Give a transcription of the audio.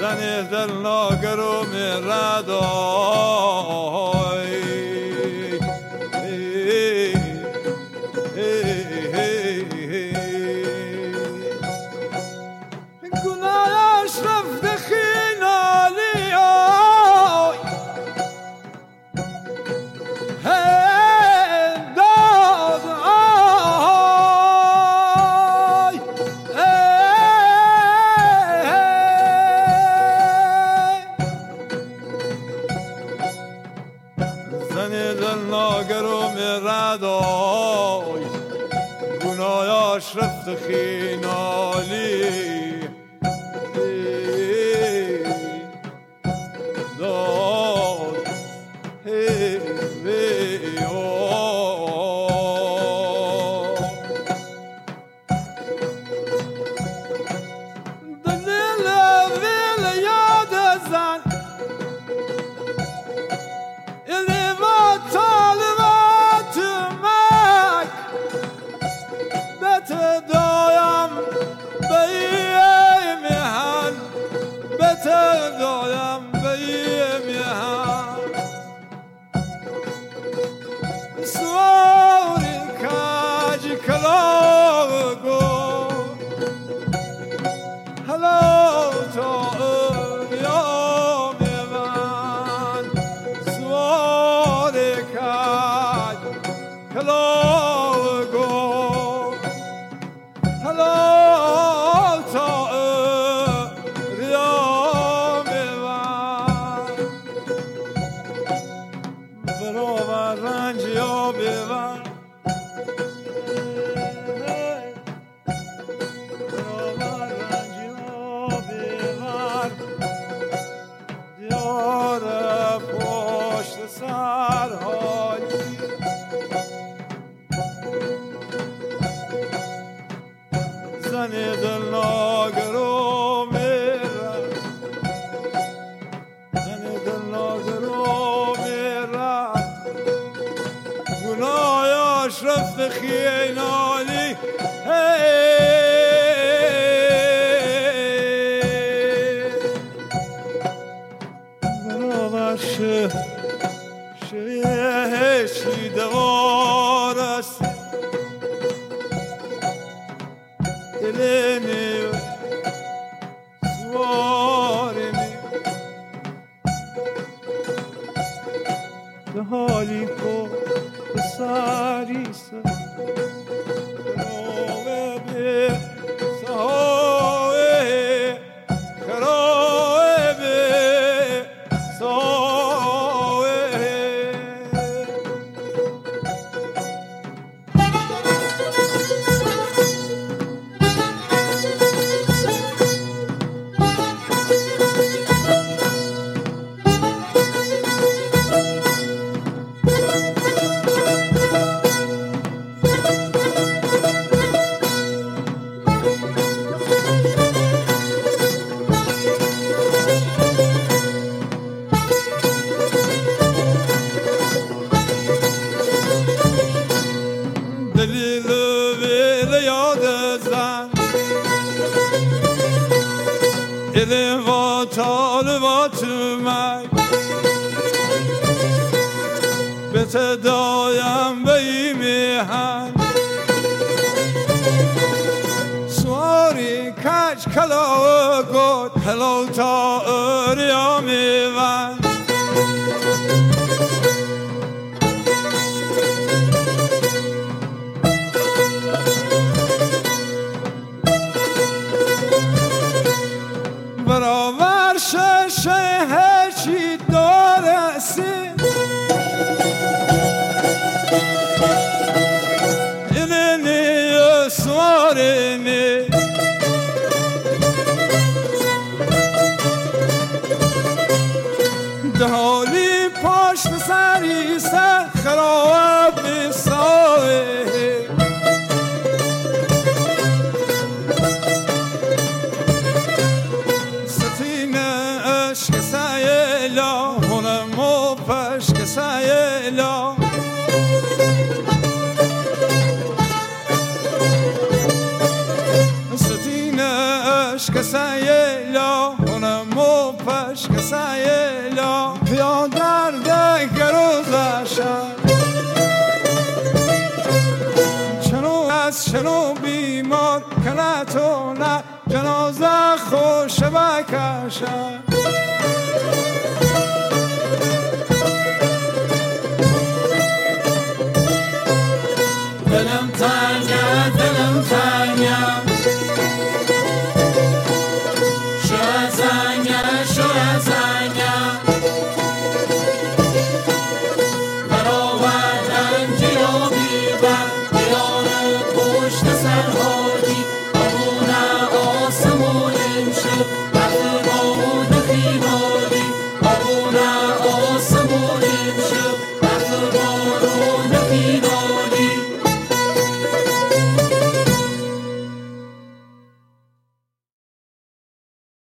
زنه در می ردای the رنج یا ببر خیالی براشه دوار است. حالی کو بس sir. ele vatanıma به صدایم به این میهن سواری کچ کلا گود هلو تا اریا میون خوش و کشم